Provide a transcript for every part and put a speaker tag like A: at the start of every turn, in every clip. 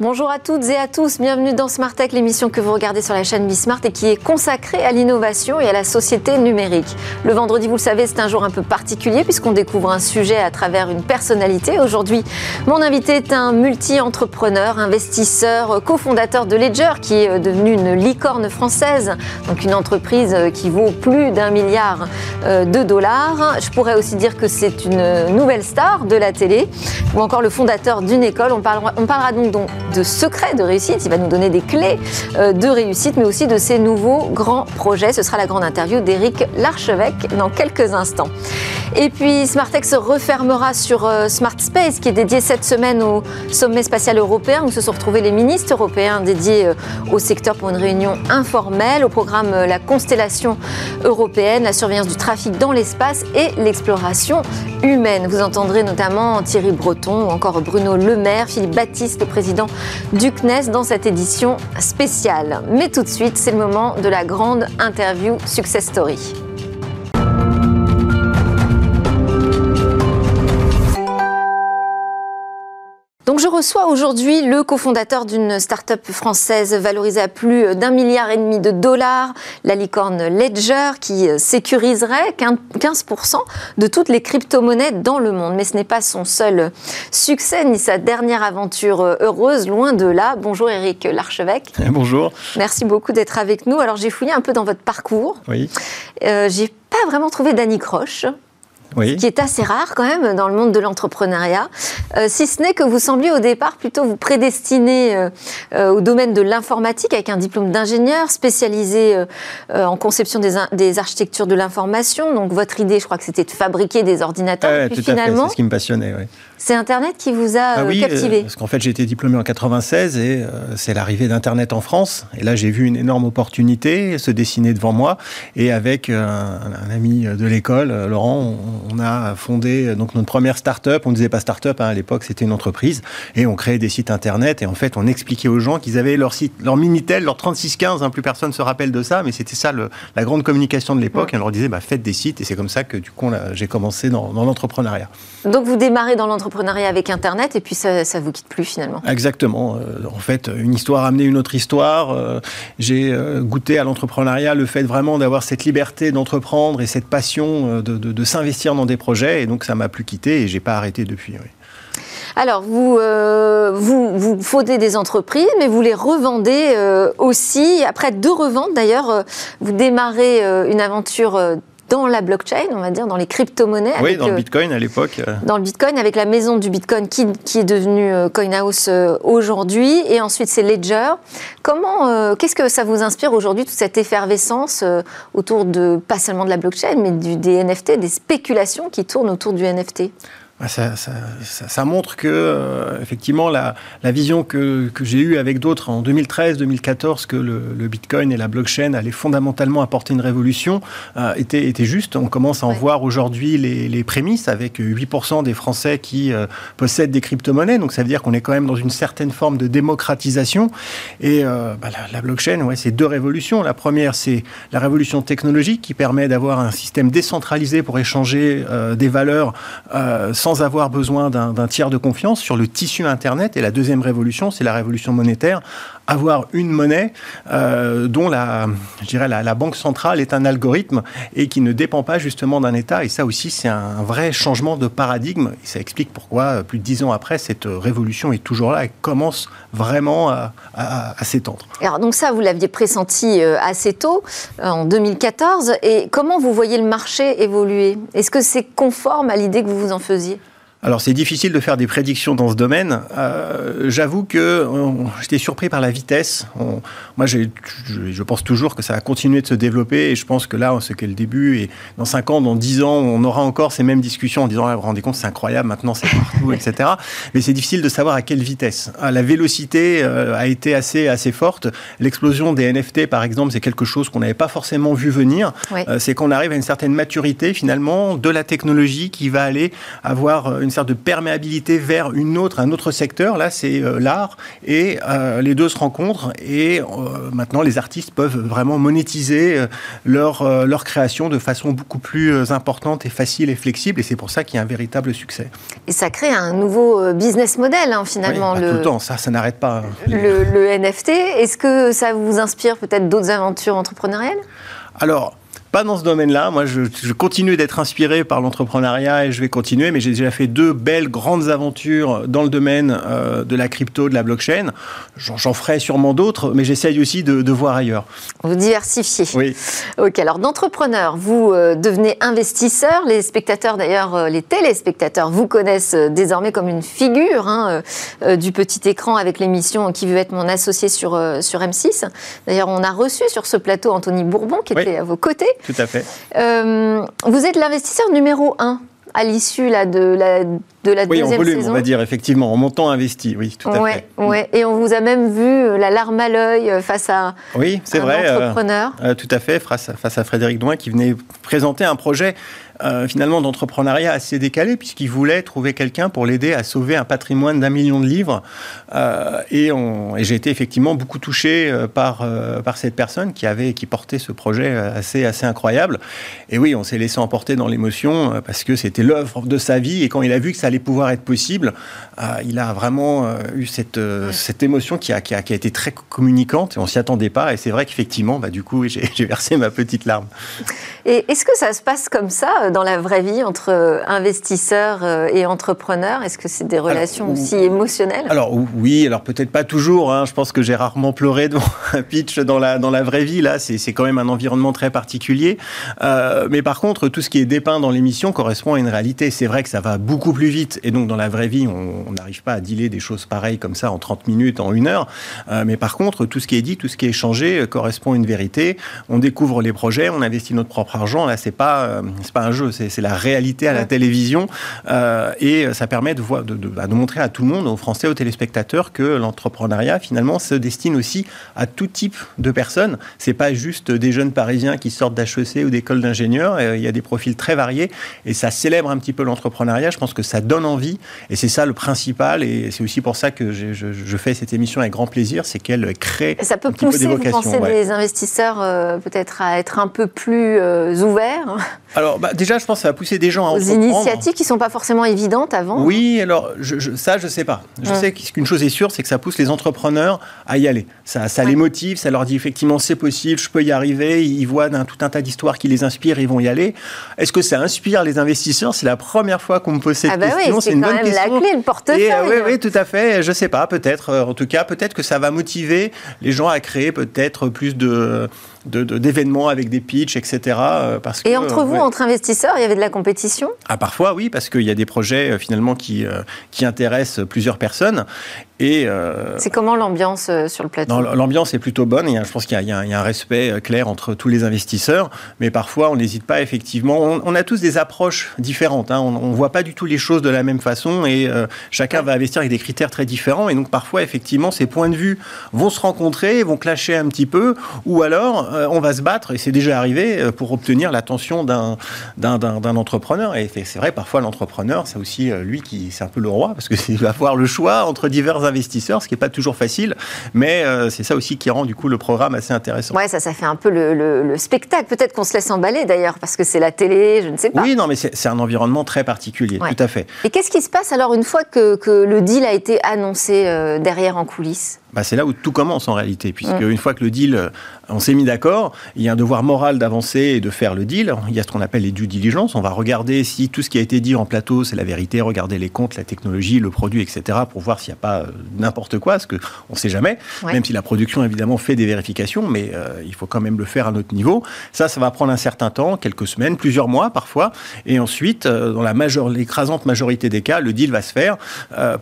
A: Bonjour à toutes et à tous, bienvenue dans Smart Tech, l'émission que vous regardez sur la chaîne Bismart et qui est consacrée à l'innovation et à la société numérique. Le vendredi, vous le savez, c'est un jour un peu particulier puisqu'on découvre un sujet à travers une personnalité. Aujourd'hui, mon invité est un multi-entrepreneur, investisseur, cofondateur de Ledger qui est devenu une licorne française, donc une entreprise qui vaut plus d'un milliard euh, de dollars. Je pourrais aussi dire que c'est une nouvelle star de la télé ou encore le fondateur d'une école. On parlera, on parlera donc de secrets de réussite. Il va nous donner des clés euh, de réussite, mais aussi de ses nouveaux grands projets. Ce sera la grande interview d'Éric Larchevêque dans quelques instants. Et puis Smartech se refermera sur euh, Smart Space, qui est dédié cette semaine au sommet spatial européen, où se sont retrouvés les ministres européens dédiés euh, au secteur pour une réunion informelle. Au programme, la constellation européenne, la surveillance du trafic dans l'espace et l'exploration humaine. Vous entendrez notamment Thierry Breton ou encore Bruno Le Maire, Philippe Baptiste, le président du CNES dans cette édition spéciale. Mais tout de suite, c'est le moment de la grande interview Success Story. Donc je reçois aujourd'hui le cofondateur d'une start-up française valorisée à plus d'un milliard et demi de dollars, la licorne Ledger, qui sécuriserait 15% de toutes les crypto-monnaies dans le monde. Mais ce n'est pas son seul succès ni sa dernière aventure heureuse, loin de là. Bonjour Eric Larchevêque.
B: Bonjour.
A: Merci beaucoup d'être avec nous. Alors j'ai fouillé un peu dans votre parcours.
B: Oui.
A: Euh, j'ai pas vraiment trouvé d'Annie Croche
B: oui.
A: qui est assez rare quand même dans le monde de l'entrepreneuriat, euh, si ce n'est que vous sembliez au départ plutôt vous prédestiner euh, euh, au domaine de l'informatique avec un diplôme d'ingénieur spécialisé en conception des, des, architectures de l'information. Donc votre idée, je crois que c'était de fabriquer des ordinateurs. Puis
B: tout
A: finalement,
B: c'est ce qui me passionnait. Oui.
A: C'est Internet qui vous a
B: ah, oui,
A: captivé.
B: parce qu'en fait, j'ai été diplômé en 96 et c'est l'arrivée d'Internet en France. Et là, j'ai vu une énorme opportunité se dessiner devant moi. Et avec un, un ami de l'école, Laurent, on, on a fondé donc notre première start-up. On ne disait pas start-up hein, à l'époque, c'était une entreprise. Et on créait des sites internet. Et en fait, on expliquait aux gens qu'ils avaient leur site, leur Minitel, leur 3615. Hein, plus personne se rappelle de ça, mais c'était ça le, la grande communication de l'époque.
A: Ouais.
B: Et on leur disait, bah, faites des sites. Et c'est comme ça que du coup, j'ai commencé dans, dans l'entrepreneuriat.
A: Donc vous démarrez dans l'entrepreneuriat avec Internet et puis ça, ça vous quitte plus finalement.
B: Exactement. Euh, en fait, une histoire a amené une autre histoire. Euh, j'ai euh, goûté à l'entrepreneuriat, le fait vraiment d'avoir cette liberté d'entreprendre et cette passion de, de, de s'investir dans des projets. Et donc ça m'a plus quitté et j'ai pas arrêté depuis. Oui.
A: Alors, vous, euh, vous, vous faudez des entreprises, mais vous les revendez euh, aussi. Après deux reventes, d'ailleurs, euh, vous démarrez une aventure dans la blockchain, on va dire, dans les crypto-monnaies.
B: Oui, avec, dans le Bitcoin à l'époque. Euh...
A: Dans le Bitcoin, avec la maison du Bitcoin qui, qui est devenue euh, CoinHouse euh, aujourd'hui. Et ensuite, c'est Ledger. Comment, euh, qu'est-ce que ça vous inspire aujourd'hui, toute cette effervescence euh, autour de, pas seulement de la blockchain, mais du, des NFT, des spéculations qui tournent autour du NFT
B: ça, ça, ça, ça, montre que, euh, effectivement, la, la, vision que, que j'ai eue avec d'autres en 2013-2014, que le, le, Bitcoin et la blockchain allaient fondamentalement apporter une révolution, euh, était, était, juste. On commence à en ouais. voir aujourd'hui les, les, prémices avec 8% des Français qui euh, possèdent des crypto-monnaies. Donc, ça veut dire qu'on est quand même dans une certaine forme de démocratisation. Et bah, la, la, blockchain, ouais, c'est deux révolutions. La première, c'est la révolution technologique qui permet d'avoir un système décentralisé pour échanger des valeurs sans sans avoir besoin d'un tiers de confiance sur le tissu Internet. Et la deuxième révolution, c'est la révolution monétaire. Avoir une monnaie euh, dont la, je dirais la, banque centrale est un algorithme et qui ne dépend pas justement d'un État. Et ça aussi, c'est un vrai changement de paradigme. Et ça explique pourquoi, plus de dix ans après, cette révolution est toujours là et commence vraiment à, à, s'étendre.
A: Alors donc ça, vous l'aviez pressenti euh, assez tôt, en 2014. Et comment vous voyez le marché évoluer? Est-ce que c'est conforme à l'idée que vous vous en faisiez?
B: Alors c'est difficile de faire des prédictions dans ce domaine. Euh, J'avoue que j'étais surpris par la vitesse. On, moi, je, je, pense toujours que ça va continuer de se développer et je pense que là, ce qu'est le début et dans 5 ans, dans 10 ans, on aura encore ces mêmes discussions en disant ah, vous vous rendez compte, c'est incroyable, maintenant c'est partout, etc. Mais c'est difficile de savoir à quelle vitesse. Ah, la vélocité euh, a été assez assez forte. L'explosion des NFT, par exemple, c'est quelque chose qu'on n'avait pas forcément vu venir. Euh, c'est qu'on arrive à une certaine maturité finalement de la technologie qui va aller avoir une une sorte de perméabilité vers une autre, un autre secteur. Là, c'est l'art et les deux se rencontrent et maintenant les artistes peuvent vraiment monétiser leur, leur création de façon beaucoup plus importante et facile et flexible. Et c'est pour ça qu'il y a un véritable succès.
A: Et ça crée un nouveau business model, hein, finalement.
B: Bah, le... Tout le temps, ça, ça n'arrête pas. Hein.
A: Le, le NFT, est-ce que ça vous inspire peut-être d'autres aventures entrepreneuriales?
B: Alors, pas dans ce domaine-là. Moi, je, continue d'être inspiré par l'entrepreneuriat et je vais continuer, mais j'ai déjà fait deux belles grandes aventures dans le domaine euh, de la crypto, de la blockchain. J'en ferai sûrement d'autres, mais j'essaye aussi de, voir ailleurs.
A: Vous diversifiez.
B: Oui.
A: Ok, alors d'entrepreneur, vous euh, devenez investisseur. Les spectateurs, d'ailleurs, euh, les téléspectateurs vous connaissent désormais comme une figure hein, du petit écran avec l'émission Qui veut être mon associé sur, sur M6. D'ailleurs, on a reçu sur ce plateau Anthony Bourbon qui était à vos côtés.
B: Tout à fait.
A: Euh, vous êtes l'investisseur numéro un à l'issue là, de la, de la
B: oui,
A: deuxième
B: en volume,
A: on
B: va dire, effectivement, en montant investi, oui, tout à
A: fait. Ouais. Et on vous a même vu euh, la larme à l'œil euh, face à
B: oui, c'est vrai,
A: entrepreneur.
B: tout à fait, face à, face à Frédéric Douin qui venait présenter un projet euh, finalement d'entrepreneuriat assez décalé puisqu'il voulait trouver quelqu'un pour l'aider à sauver un patrimoine d'un million de livres. Euh, et, et j'ai été effectivement beaucoup touché euh, par, par cette personne qui avait qui portait ce projet assez assez incroyable. Et oui, on s'est laissé emporter dans l'émotion parce que c'était l'œuvre de sa vie et quand il a vu que ça allait pouvoir être possible, il a vraiment eu cette, cette émotion qui a, qui a, qui, a, été très communicante et on s'y attendait pas. Et c'est vrai qu'effectivement, bah, du coup, j'ai versé ma petite larme.
A: Et est-ce que ça se passe comme ça dans la vraie vie entre euh, investisseurs euh, et entrepreneurs? Est-ce que c'est des relations aussi émotionnelles?
B: Alors oui, alors peut-être pas toujours. Hein. Je pense que j'ai rarement pleuré devant un pitch dans la, dans la vraie vie. Là, c'est quand même un environnement très particulier. Euh, mais par contre, tout ce qui est dépeint dans l'émission correspond à une réalité. C'est vrai que ça va beaucoup plus vite. Et donc, dans la vraie vie, on n'arrive pas à dealer des choses pareilles comme ça en 30 minutes, en une heure. mais par contre, tout ce qui est dit, tout ce qui est échangé correspond à une vérité. On découvre les projets, on investit notre propre argent. Là, c'est pas, pas un jeu c'est la réalité à la télévision. Euh, et ça permet de, voir, bah, de, montrer à tout le monde, aux Français, aux téléspectateurs, que l'entrepreneuriat, finalement, se destine aussi à tout type de personnes. C'est pas juste des jeunes Parisiens qui sortent d'HEC ou d'école d'ingénieurs. Euh, il y a des profils très variés et ça célèbre un petit peu l'entrepreneuriat. Je pense que ça donne envie et c'est ça le principal. Et c'est aussi pour ça que je, fais cette émission avec grand plaisir, c'est qu'elle crée.
A: Ça peut pousser, vous pensez, des investisseurs euh, peut-être à être un peu plus ouverts?
B: Alors, bah, déjà, je pense que ça va pousser des gens à
A: Aux initiatives qui ne sont pas forcément évidentes avant
B: Oui, alors je, ça, je ne sais pas. Je sais qu'une chose est sûre, c'est que ça pousse les entrepreneurs à y aller. Ça, ça les motive, ça leur dit effectivement c'est possible, je peux y arriver. Ils voient tout un tas d'histoires qui les inspirent, ils vont y aller. Est-ce que ça inspire les investisseurs? C'est la première fois qu'on me pose cette
A: ah bah
B: question.
A: Oui, c'est une bonne question. la clé, le portefeuille.
B: oui, oui, tout à fait. Je ne sais pas, peut-être. En tout cas, peut-être que ça va motiver les gens à créer peut-être plus de d'événements avec des pitchs, etc.
A: Euh, parce et entre vous, entre investisseurs, il y avait de la compétition?
B: Ah, Parfois, oui, parce qu'il y a des projets euh, finalement qui, euh, qui intéressent plusieurs personnes.
A: Et c'est comment l'ambiance sur le plateau
B: L'ambiance est plutôt bonne. je pense qu'il y, a un respect clair entre tous les investisseurs, mais parfois on n'hésite pas effectivement. On, a tous des approches différentes. Hein. On ne voit pas du tout les choses de la même façon et chacun va investir avec des critères très différents. Et donc parfois effectivement ces points de vue vont se rencontrer, vont clasher un petit peu, ou alors euh, on va se battre, et c'est déjà arrivé, euh, pour obtenir l'attention d'un entrepreneur. Et c'est vrai, parfois l'entrepreneur, c'est aussi euh, lui qui, c'est un peu le roi, parce qu'il va avoir le choix entre divers investisseurs, ce qui n'est pas toujours facile, mais c'est ça aussi qui rend du coup le programme assez intéressant.
A: Ouais, ça, ça fait un peu le, spectacle. Peut-être qu'on se laisse emballer d'ailleurs, parce que c'est la télé, je ne sais pas.
B: Oui, non, mais c'est un environnement très particulier, tout à fait.
A: Et qu'est-ce qui se passe alors une fois que, que le deal a été annoncé derrière en coulisses?
B: Bah, c'est là où tout commence en réalité, puisque une fois que le deal, on s'est mis d'accord, il y a un devoir moral d'avancer et de faire le deal. Il y a ce qu'on appelle les due diligence. On va regarder si tout ce qui a été dit en plateau, c'est la vérité, regarder les comptes, la technologie, le produit, etc., pour voir s'il n'y a pas euh, n'importe quoi, parce qu'on ne sait jamais, même si la production, évidemment, fait des vérifications, mais euh, il faut quand même le faire à notre niveau. Ça, ça va prendre un certain temps, quelques semaines, plusieurs mois parfois, et ensuite, euh, dans la l'écrasante majorité des cas, le deal va se faire.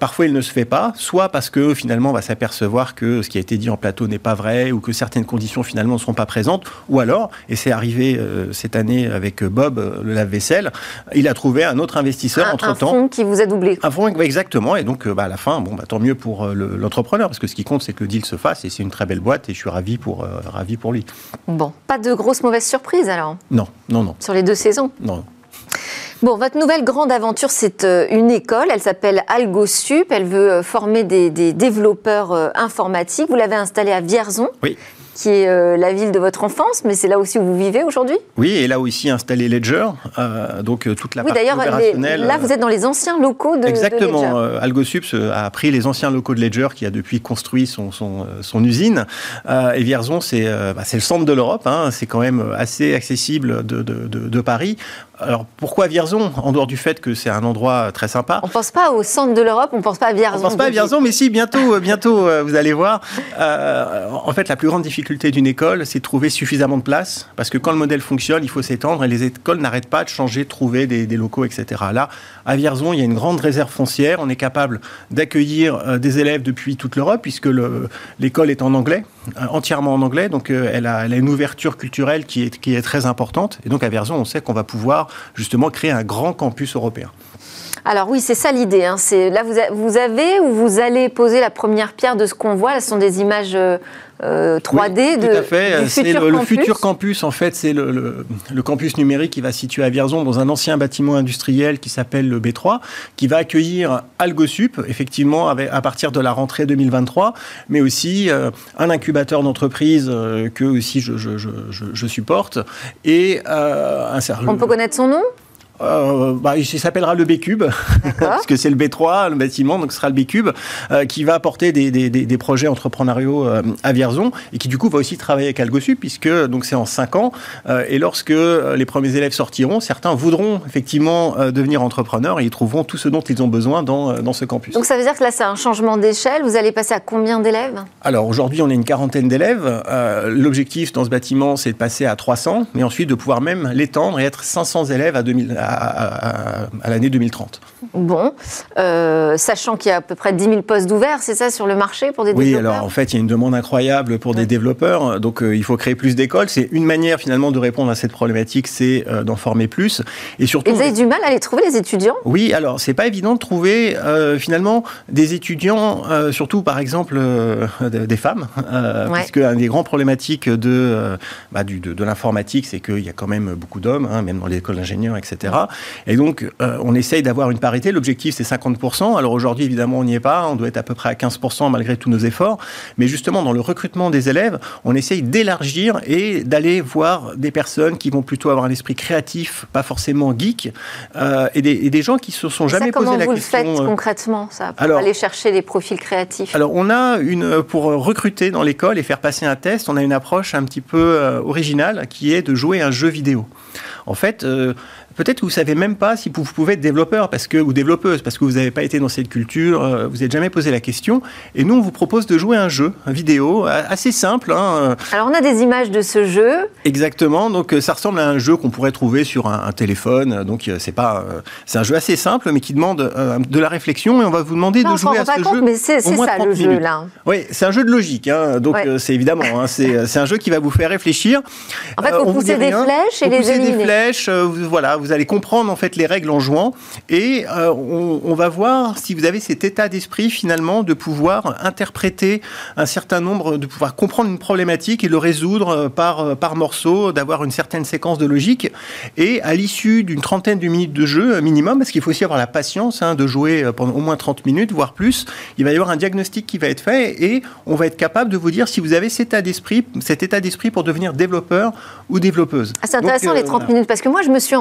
B: parfois, il ne se fait pas, soit parce que finalement, on va s'apercevoir que ce qui a été dit en plateau n'est pas vrai ou que certaines conditions finalement ne seront pas présentes. Ou alors, et c'est arrivé euh, cette année avec Bob, euh, le lave-vaisselle, il a trouvé un autre investisseur entre-temps.
A: Un fonds qui vous a doublé.
B: Un fonds, exactement. Et donc, euh, bah, à la fin, bon, bah, tant mieux pour l'entrepreneur, parce que ce qui compte, c'est que le deal se fasse et c'est une très belle boîte et je suis ravi pour, ravi pour lui.
A: Bon, pas de grosses mauvaises surprises alors?
B: Non, non, non.
A: Sur les deux saisons?
B: Non.
A: Bon, votre nouvelle grande aventure, c'est euh, une école. Elle s'appelle AlgoSup. Elle veut euh, former des, des développeurs euh, informatiques. Vous l'avez installée à Vierzon.
B: Oui
A: qui est euh, la ville de votre enfance, mais c'est là aussi où vous vivez aujourd'hui?
B: Oui, et là aussi installé Ledger, euh, donc euh, toute la oui, partie opérationnelle.
A: là, vous êtes dans les anciens locaux de,
B: exactement,
A: de
B: Ledger. AlgoSups a pris les anciens locaux de Ledger, qui a depuis construit son, son, son usine. et Vierzon, c'est bah, le centre de l'Europe, hein, c'est quand même assez accessible de, de, de Paris. Alors pourquoi Vierzon En dehors du fait que c'est un endroit très sympa.
A: On ne pense pas au centre de l'Europe, on ne pense pas à Vierzon.
B: On ne pense pas à Vierzon, mais si, bientôt, bientôt vous allez voir. Euh, en fait, la plus grande difficulté d'une école, c'est de trouver suffisamment de place. Parce que quand le modèle fonctionne, il faut s'étendre et les écoles n'arrêtent pas de changer, de trouver des, des, locaux, etc. Là, à Vierzon, il y a une grande réserve foncière. On est capable d'accueillir des élèves depuis toute l'Europe, puisque l'école est en anglais, entièrement en anglais. Donc, elle a, elle a, une ouverture culturelle qui est, très importante. Et donc, à Vierzon, on sait qu'on va pouvoir justement créer un grand campus européen.
A: Alors oui, c'est ça l'idée. Hein. Là, vous, avez ou vous allez poser la première pierre de ce qu'on voit? Là, ce sont des images euh, 3D
B: oui,
A: de,
B: tout à fait.
A: du futur
B: le, futur campus, en fait, c'est le, le, le, campus numérique qui va se situer à Vierzon dans un ancien bâtiment industriel qui s'appelle le B3, qui va accueillir AlgoSup, effectivement, avec, à partir de la rentrée 2023, mais aussi euh, un incubateur d'entreprise euh, que aussi je, je, je, je supporte et euh, un
A: On peut connaître son nom?
B: Euh, bah, il s'appellera le B-Cube, parce que c'est le B3, le bâtiment, donc ce sera le B-Cube, euh, qui va apporter des, des, des projets entrepreneuriaux euh, à Vierzon, et qui du coup va aussi travailler avec AlgoSup, puisque donc c'est en 5 ans, et lorsque les premiers élèves sortiront, certains voudront effectivement devenir entrepreneurs, et ils trouveront tout ce dont ils ont besoin dans, dans ce campus.
A: Donc ça veut dire que là c'est un changement d'échelle, vous allez passer à combien d'élèves?
B: Alors aujourd'hui on est une quarantaine d'élèves, l'objectif dans ce bâtiment c'est de passer à 300, mais ensuite de pouvoir même l'étendre et être 500 élèves à 2000 à, à, à l'année 2030.
A: Bon, euh, sachant qu'il y a à peu près 10 000 postes ouverts, c'est ça, sur le marché pour des
B: oui,
A: développeurs
B: Oui, alors en fait, il y a une demande incroyable pour ouais. des développeurs, donc euh, il faut créer plus d'écoles. C'est une manière finalement de répondre à cette problématique, c'est euh, d'en former plus.
A: Et surtout. Et vous avez du mal à les trouver, les étudiants?
B: Oui, alors c'est pas évident de trouver finalement des étudiants, surtout par exemple des femmes, ouais. puisque un des grands problématiques de, bah, du, de, de l'informatique, c'est qu'il y a quand même beaucoup d'hommes, hein, même dans les écoles d'ingénieurs, etc. Et donc, euh, on essaye d'avoir une parité. L'objectif, c'est 50%. Alors aujourd'hui, évidemment, on n'y est pas. On doit être à peu près à 15% malgré tous nos efforts. Mais justement, dans le recrutement des élèves, on essaye d'élargir et d'aller voir des personnes qui vont plutôt avoir un esprit créatif, pas forcément geek, euh, et, des, et, des, gens qui se sont jamais posé la question.
A: Comment vous le faites concrètement, ça, pour alors, aller chercher des profils créatifs
B: Alors, on a une, pour recruter dans l'école et faire passer un test, on a une approche un petit peu euh, originale qui est de jouer un jeu vidéo. En fait, euh, peut-être que vous savez même pas si vous pouvez être développeur parce que, ou développeuse parce que vous n'avez pas été dans cette culture, euh, vous n'êtes jamais posé la question. Et nous, on vous propose de jouer un jeu, un vidéo, assez simple. Hein.
A: Alors, on a des images de ce jeu.
B: Exactement. Donc, ça ressemble à un jeu qu'on pourrait trouver sur un, un téléphone. Donc, c'est pas, euh, c'est un jeu assez simple, mais qui demande euh, de la réflexion. Et on va vous demander
A: non,
B: de jouer à ce
A: compte,
B: jeu.
A: Mais c'est ça le
B: minutes.
A: jeu là.
B: Oui, c'est un jeu de logique. Hein. Donc, ouais. c'est évidemment, hein, c'est un jeu qui va vous faire réfléchir.
A: En fait, vous poussez des flèches et
B: vous
A: les éliminer.
B: des flèches. Vous, voilà, vous allez comprendre en fait les règles en jouant. Et euh, on, on, va voir si vous avez cet état d'esprit finalement de pouvoir interpréter un certain nombre, de pouvoir comprendre une problématique et le résoudre par, par morceau, d'avoir une certaine séquence de logique. Et à l'issue d'une trentaine de minutes de jeu minimum, parce qu'il faut aussi avoir la patience hein, de jouer pendant au moins 30 minutes, voire plus, il va y avoir un diagnostic qui va être fait et on va être capable de vous dire si vous avez cet état d'esprit, cet état d'esprit pour devenir développeur ou développeuse.
A: Ah, c'est intéressant Donc, euh, les 30 minutes parce que moi je me suis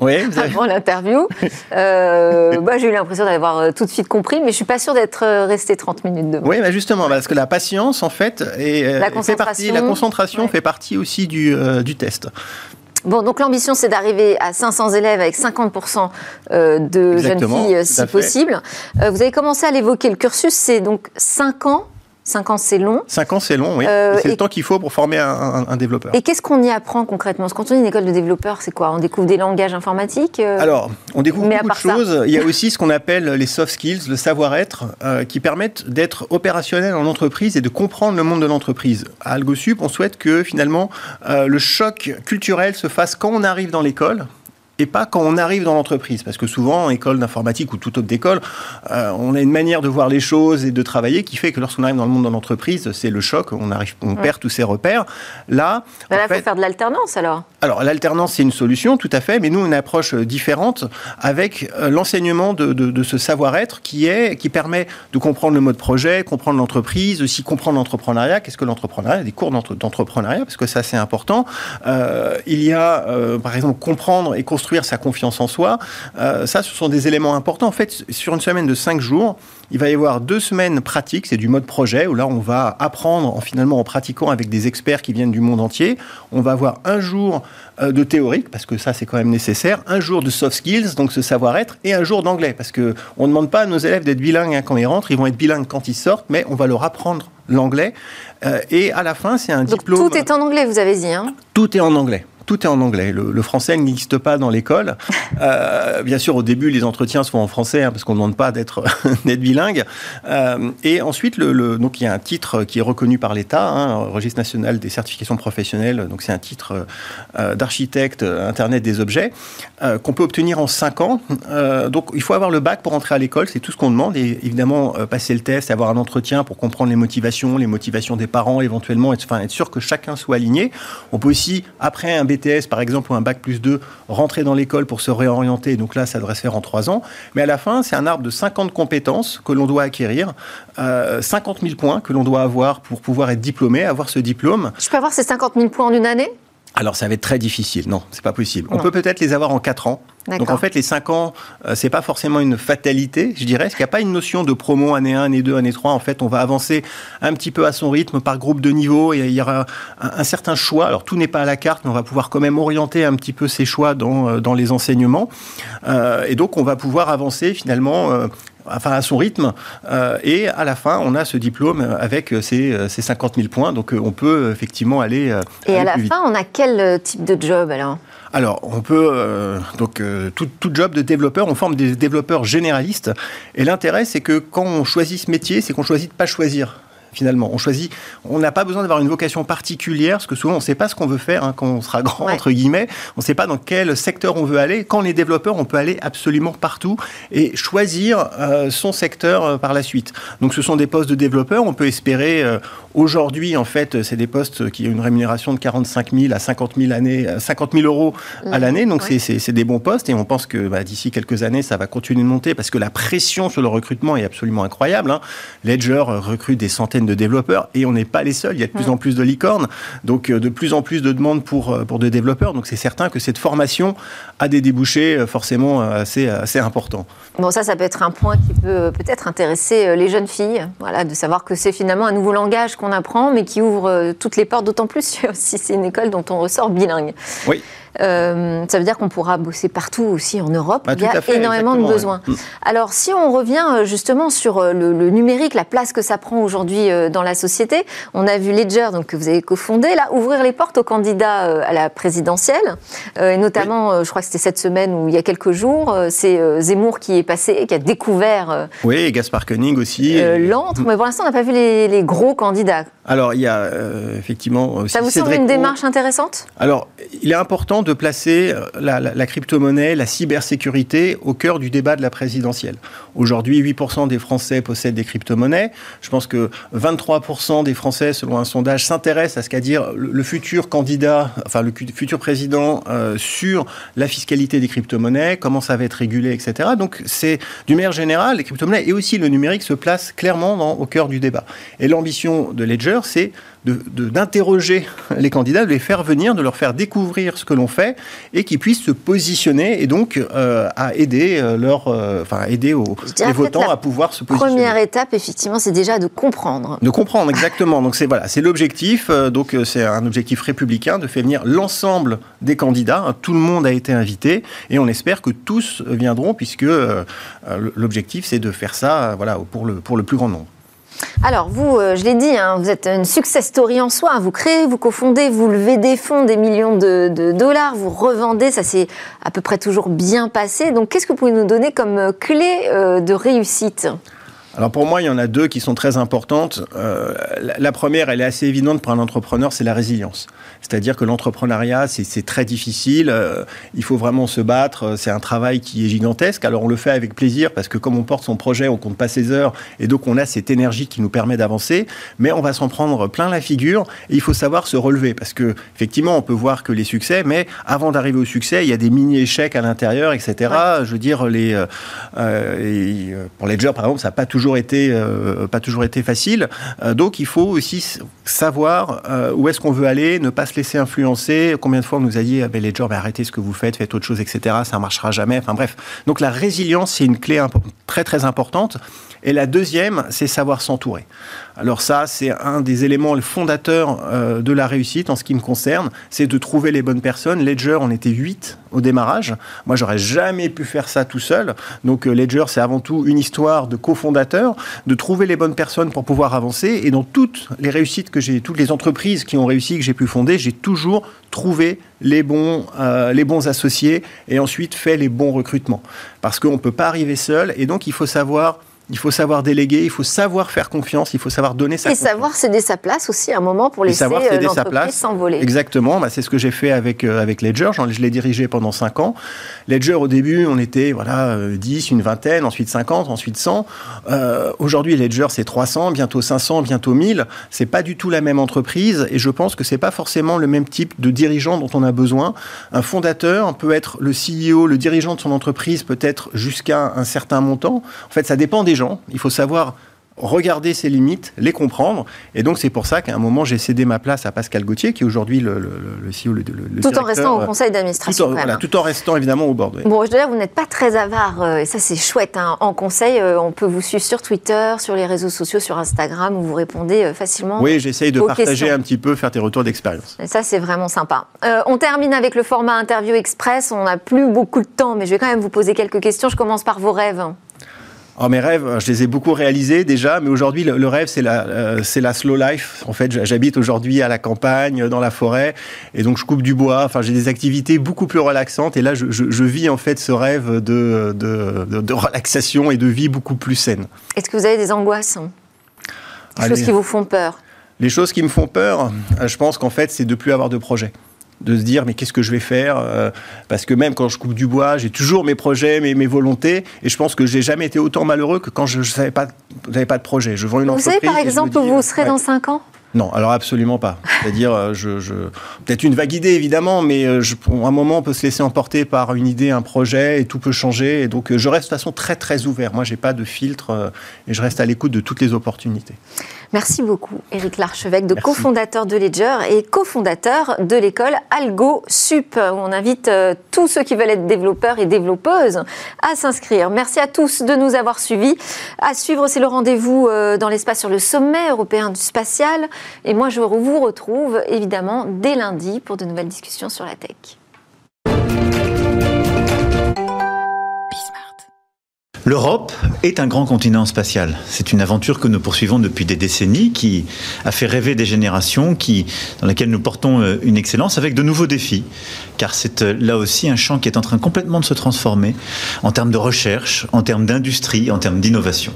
B: oui,
A: avant l'interview. euh, bah, j'ai eu l'impression d'avoir tout de suite compris, mais je suis pas sûre d'être resté 30 minutes devant.
B: Oui, bah justement, parce que la patience, en fait, est,
A: la
B: fait partie, la concentration ouais. fait partie aussi du, euh, du test.
A: Bon, donc l'ambition, c'est d'arriver à 500 élèves avec 50% euh, de
B: Exactement,
A: jeunes filles, si possible. Euh, vous avez commencé à l'évoquer, le cursus, c'est donc 5 ans 5 ans, c'est long.
B: 5 ans, c'est long, oui. Euh, c'est le temps qu'il faut pour former un, un, un développeur.
A: Et qu'est-ce qu'on y apprend concrètement? Parce que quand on est une école de développeurs, c'est quoi? On découvre des langages informatiques euh...
B: Alors, on découvre beaucoup de choses. Il y a aussi ce qu'on appelle les soft skills, le savoir-être, euh, qui permettent d'être opérationnel en entreprise et de comprendre le monde de l'entreprise. À AlgoSup, on souhaite que finalement le choc culturel se fasse quand on arrive dans l'école et pas quand on arrive dans l'entreprise. Parce que souvent, en école d'informatique ou toute autre école, euh, on a une manière de voir les choses et de travailler qui fait que lorsqu'on arrive dans le monde de l'entreprise, c'est le choc, on, arrive, on perd tous ses repères.
A: Là, il faut faire de l'alternance alors
B: Alors, l'alternance, c'est une solution, tout à fait, mais nous, une approche euh, différente avec euh, l'enseignement de, de, ce savoir-être qui, est, qui permet de comprendre le mode projet, comprendre l'entreprise, aussi comprendre l'entrepreneuriat. Qu'est-ce que l'entrepreneuriat? Des cours d'entrepreneuriat, parce que ça, c'est important. il y a, par exemple, comprendre et construire sa confiance en soi. Euh, ça, ce sont des éléments importants. En fait, sur une semaine de cinq jours, il va y avoir deux semaines pratiques, c'est du mode projet, où là, on va apprendre en, finalement en pratiquant avec des experts qui viennent du monde entier. On va avoir un jour euh, de théorique, parce que ça, c'est quand même nécessaire, un jour de soft skills, donc ce savoir-être, et un jour d'anglais, parce qu'on ne demande pas à nos élèves d'être bilingues hein, quand ils rentrent, ils vont être bilingues quand ils sortent, mais on va leur apprendre l'anglais. Euh, et à la fin, c'est un
A: donc
B: diplôme.
A: Tout est en anglais, vous avez dit. Hein?
B: Tout est en anglais tout est en anglais. Le, français n'existe pas dans l'école. Euh, bien sûr, au début, les entretiens sont en français hein, parce qu'on ne demande pas d'être bilingue. Euh, et ensuite, le, donc il y a un titre qui est reconnu par l'État, hein, registre national des certifications professionnelles. Donc c'est un titre euh, d'architecte Internet des objets qu'on peut obtenir en 5 ans. donc il faut avoir le bac pour entrer à l'école, c'est tout ce qu'on demande. Et évidemment, passer le test, avoir un entretien pour comprendre les motivations, les motivations des parents éventuellement, être, enfin, être sûr que chacun soit aligné. On peut aussi, après un BTS, par exemple, ou un bac plus 2, rentrer dans l'école pour se réorienter. Donc là, ça devrait se faire en 3 ans. Mais à la fin, c'est un arbre de 50 compétences que l'on doit acquérir, euh, 50 000 points que l'on doit avoir pour pouvoir être diplômé, avoir ce diplôme.
A: Je peux avoir ces 50 000 points en une année?
B: Alors ça va être très difficile. Non, c'est pas possible. On peut peut-être les avoir en 4 ans. Donc en fait, les 5 ans, euh, c'est pas forcément une fatalité, je dirais. Parce qu'il n'y a pas une notion de promo année 1, année 2, année 3. En fait, on va avancer un petit peu à son rythme par groupe de niveau et il y aura un, certain choix. Alors tout n'est pas à la carte, mais on va pouvoir quand même orienter un petit peu ces choix dans, euh, dans les enseignements. Euh, et donc on va pouvoir avancer finalement enfin à son rythme. Euh, et à la fin, on a ce diplôme avec ces, ces 50 000 points. Donc on peut effectivement aller.
A: et à la fin, on a quel type de job alors?
B: Alors, on peut euh, donc euh, tout, tout, job de développeur, on forme des développeurs généralistes. Et l'intérêt, c'est que quand on choisit ce métier, c'est qu'on choisit de pas choisir finalement. On choisit, on n'a pas besoin d'avoir une vocation particulière, parce que souvent on ne sait pas ce qu'on veut faire hein, quand on sera grand, entre guillemets. On ne sait pas dans quel secteur on veut aller. Quand on est développeur, on peut aller absolument partout et choisir euh, son secteur euh, par la suite. Donc ce sont des postes de développeurs. On peut espérer, euh, aujourd'hui en fait, c'est des postes qui ont une rémunération de 45 000 à 50 000, années, 50 000 euros à mmh. l'année. Donc c'est des bons postes et on pense que bah, d'ici quelques années, ça va continuer de monter parce que la pression sur le recrutement est absolument incroyable. Hein. Ledger recrute des centaines de développeurs et on n'est pas les seuls. Il y a de plus en plus de licornes, donc euh, de plus en plus de demandes pour, euh, pour des développeurs. Donc c'est certain que cette formation a des débouchés euh, forcément assez, assez importants.
A: Bon, ça, ça peut être un point qui peut peut-être intéresser les jeunes filles, voilà, de savoir que c'est finalement un nouveau langage qu'on apprend, mais qui ouvre toutes les portes, d'autant plus si c'est une école dont on ressort bilingue.
B: Oui.
A: Euh, ça veut dire qu'on pourra bosser partout aussi en Europe. Bah, il y a énormément de besoins. Mm. Alors, si on revient euh, justement sur euh, le, numérique, la place que ça prend aujourd'hui dans la société, on a vu Ledger, donc, que vous avez cofondé, là, ouvrir les portes aux candidats à la présidentielle. et notamment, je crois que c'était cette semaine ou il y a quelques jours, c'est Zemmour qui est passé, qui a découvert.
B: oui, et Gaspard Koenig aussi.
A: L'antre, mais pour l'instant, on n'a pas vu les, gros candidats.
B: Alors, il y a effectivement.
A: ça vous semble une démarche intéressante?
B: Alors, il est important de placer euh, la, crypto-monnaie, la cybersécurité au cœur du débat de la présidentielle. Aujourd'hui, 8% des Français possèdent des crypto-monnaies. Je pense que 23% des Français, selon un sondage, s'intéressent à ce qu'a dire le, futur candidat, enfin le futur président euh, sur la fiscalité des crypto-monnaies, comment ça va être régulé, etc. Donc c'est, du manière générale, les crypto-monnaies et aussi le numérique se placent clairement au cœur du débat. Et l'ambition de Ledger, c'est d'interroger les candidats, de les faire venir, de leur faire découvrir ce que l'on fait et qu'ils puissent se positionner et donc euh, à aider euh, leur, euh, enfin aider aux, les votants à pouvoir se positionner.
A: Première étape, effectivement, c'est déjà de comprendre.
B: De comprendre, exactement. donc c'est voilà, c'est l'objectif. donc c'est un objectif républicain de faire venir l'ensemble des candidats. Hein. tout le monde a été invité et on espère que tous viendront puisque l'objectif c'est de faire ça, voilà, pour le pour le plus grand nombre.
A: Alors, vous, euh, je l'ai dit, hein, vous êtes une success story en soi. Vous créez, vous cofondez, vous levez des fonds, des millions de, dollars, vous revendez. Ça s'est à peu près toujours bien passé. Donc, qu'est-ce que vous pouvez nous donner comme euh, clé euh, de réussite?
B: Alors pour moi, il y en a deux qui sont très importantes. Euh, la première, elle est assez évidente pour un entrepreneur, c'est la résilience. C'est-à-dire que l'entrepreneuriat, c'est très difficile. Euh, il faut vraiment se battre. C'est un travail qui est gigantesque. Alors on le fait avec plaisir parce que comme on porte son projet, on compte pas ses heures et donc on a cette énergie qui nous permet d'avancer. Mais on va s'en prendre plein la figure et il faut savoir se relever parce que effectivement, on peut voir que les succès, mais avant d'arriver au succès, il y a des mini échecs à l'intérieur, etc. Je veux dire, les euh, euh, pour Ledger par exemple, ça n'a pas toujours été, euh, pas toujours été facile. Euh, donc il faut aussi savoir euh, où est-ce qu'on veut aller, ne pas se laisser influencer. Combien de fois on nous a dit, ah ben, les jobs, arrêtez ce que vous faites, faites autre chose, etc. Ça ne marchera jamais. Enfin bref. Donc la résilience, c'est une clé très très importante. Et la deuxième, c'est savoir s'entourer. Alors ça, c'est un des éléments fondateurs euh, de la réussite en ce qui me concerne, c'est de trouver les bonnes personnes. Ledger, on était 8 au démarrage. Moi, j'aurais jamais pu faire ça tout seul. Donc euh, Ledger, c'est avant tout une histoire de cofondateur, de trouver les bonnes personnes pour pouvoir avancer. Et dans toutes les réussites que j'ai, toutes les entreprises qui ont réussi, que j'ai pu fonder, j'ai toujours trouvé les bons, euh, les bons associés et ensuite fait les bons recrutements. Parce qu'on ne peut pas arriver seul. Et donc, il faut savoir il faut savoir déléguer, il faut savoir faire confiance, il faut savoir donner sa
A: Et savoir céder sa place aussi à un moment pour laisser euh, l'entreprise s'envoler.
B: Exactement, bah, c'est ce que j'ai fait avec, euh, avec Ledger, je l'ai dirigé pendant 5 ans. Ledger, au début, on était voilà, 10, euh, une vingtaine, ensuite 50, ensuite 100. Aujourd'hui, Ledger, c'est 300, bientôt 500, bientôt 1000. C'est pas du tout la même entreprise et je pense que c'est pas forcément le même type de dirigeant dont on a besoin. Un fondateur peut être le CEO, le dirigeant de son entreprise, peut-être jusqu'à un certain montant. En fait, ça dépend des gens. Il faut savoir regarder ses limites, les comprendre. Et donc, c'est pour ça qu'à un moment, j'ai cédé ma place à Pascal Gauthier, qui est aujourd'hui le, le, le, CEO, le,
A: Tout en restant au conseil d'administration.
B: Tout, tout, en restant évidemment au bord.
A: Bon, je dois dire, vous n'êtes pas très avare, euh, et ça, c'est chouette. Hein. En conseil, euh, on peut vous suivre sur Twitter, sur les réseaux sociaux, sur Instagram, où vous répondez euh, facilement.
B: Oui, j'essaye de partager un petit peu, faire des retours d'expérience.
A: Et ça, c'est vraiment sympa. on termine avec le format interview express. On n'a plus beaucoup de temps, mais je vais quand même vous poser quelques questions. Je commence par vos rêves.
B: Oh, mes rêves, je les ai beaucoup réalisés déjà, mais aujourd'hui, le, rêve, c'est la, euh, c'est la slow life. En fait, j'habite aujourd'hui à la campagne, dans la forêt, et donc je coupe du bois. Enfin, j'ai des activités beaucoup plus relaxantes, et là, je, je, vis en fait ce rêve de, de, de, relaxation et de vie beaucoup plus saine.
A: Est-ce que vous avez des angoisses Des choses qui vous font peur?
B: Les choses qui me font peur, euh, je pense qu'en fait, c'est de plus avoir de projet de se dire mais qu'est-ce que je vais faire euh, parce que même quand je coupe du bois j'ai toujours mes projets mes, mes volontés et je pense que j'ai jamais été autant malheureux que quand je ne savais pas pas de projet. Je vends une
A: vous
B: entreprise
A: savez par exemple où vous serez dans 5 ans?
B: Non, alors absolument pas. C'est-à-dire, euh, je, peut-être une vague idée évidemment, mais euh, je, à un moment on peut se laisser emporter par une idée, un projet, et tout peut changer. Et donc, je reste de façon très très ouvert. Moi, j'ai pas de filtre et je reste à l'écoute de toutes les opportunités.
A: Merci beaucoup, Éric Larchevêque, de cofondateur de Ledger et cofondateur de l'école Algo Sup, où on invite euh, tous ceux qui veulent être développeurs et développeuses à s'inscrire. Merci à tous de nous avoir suivis. À suivre, c'est le rendez-vous euh, dans l'espace sur le sommet européen du spatial. Et moi, je vous retrouve évidemment dès lundi pour de nouvelles discussions sur la tech.
C: L'Europe est un grand continent spatial. C'est une aventure que nous poursuivons depuis des décennies, qui a fait rêver des générations, qui, dans laquelle nous portons euh, une excellence avec de nouveaux défis. Car c'est euh, là aussi un champ qui est en train complètement de se transformer en termes de recherche, en termes d'industrie, en termes d'innovation.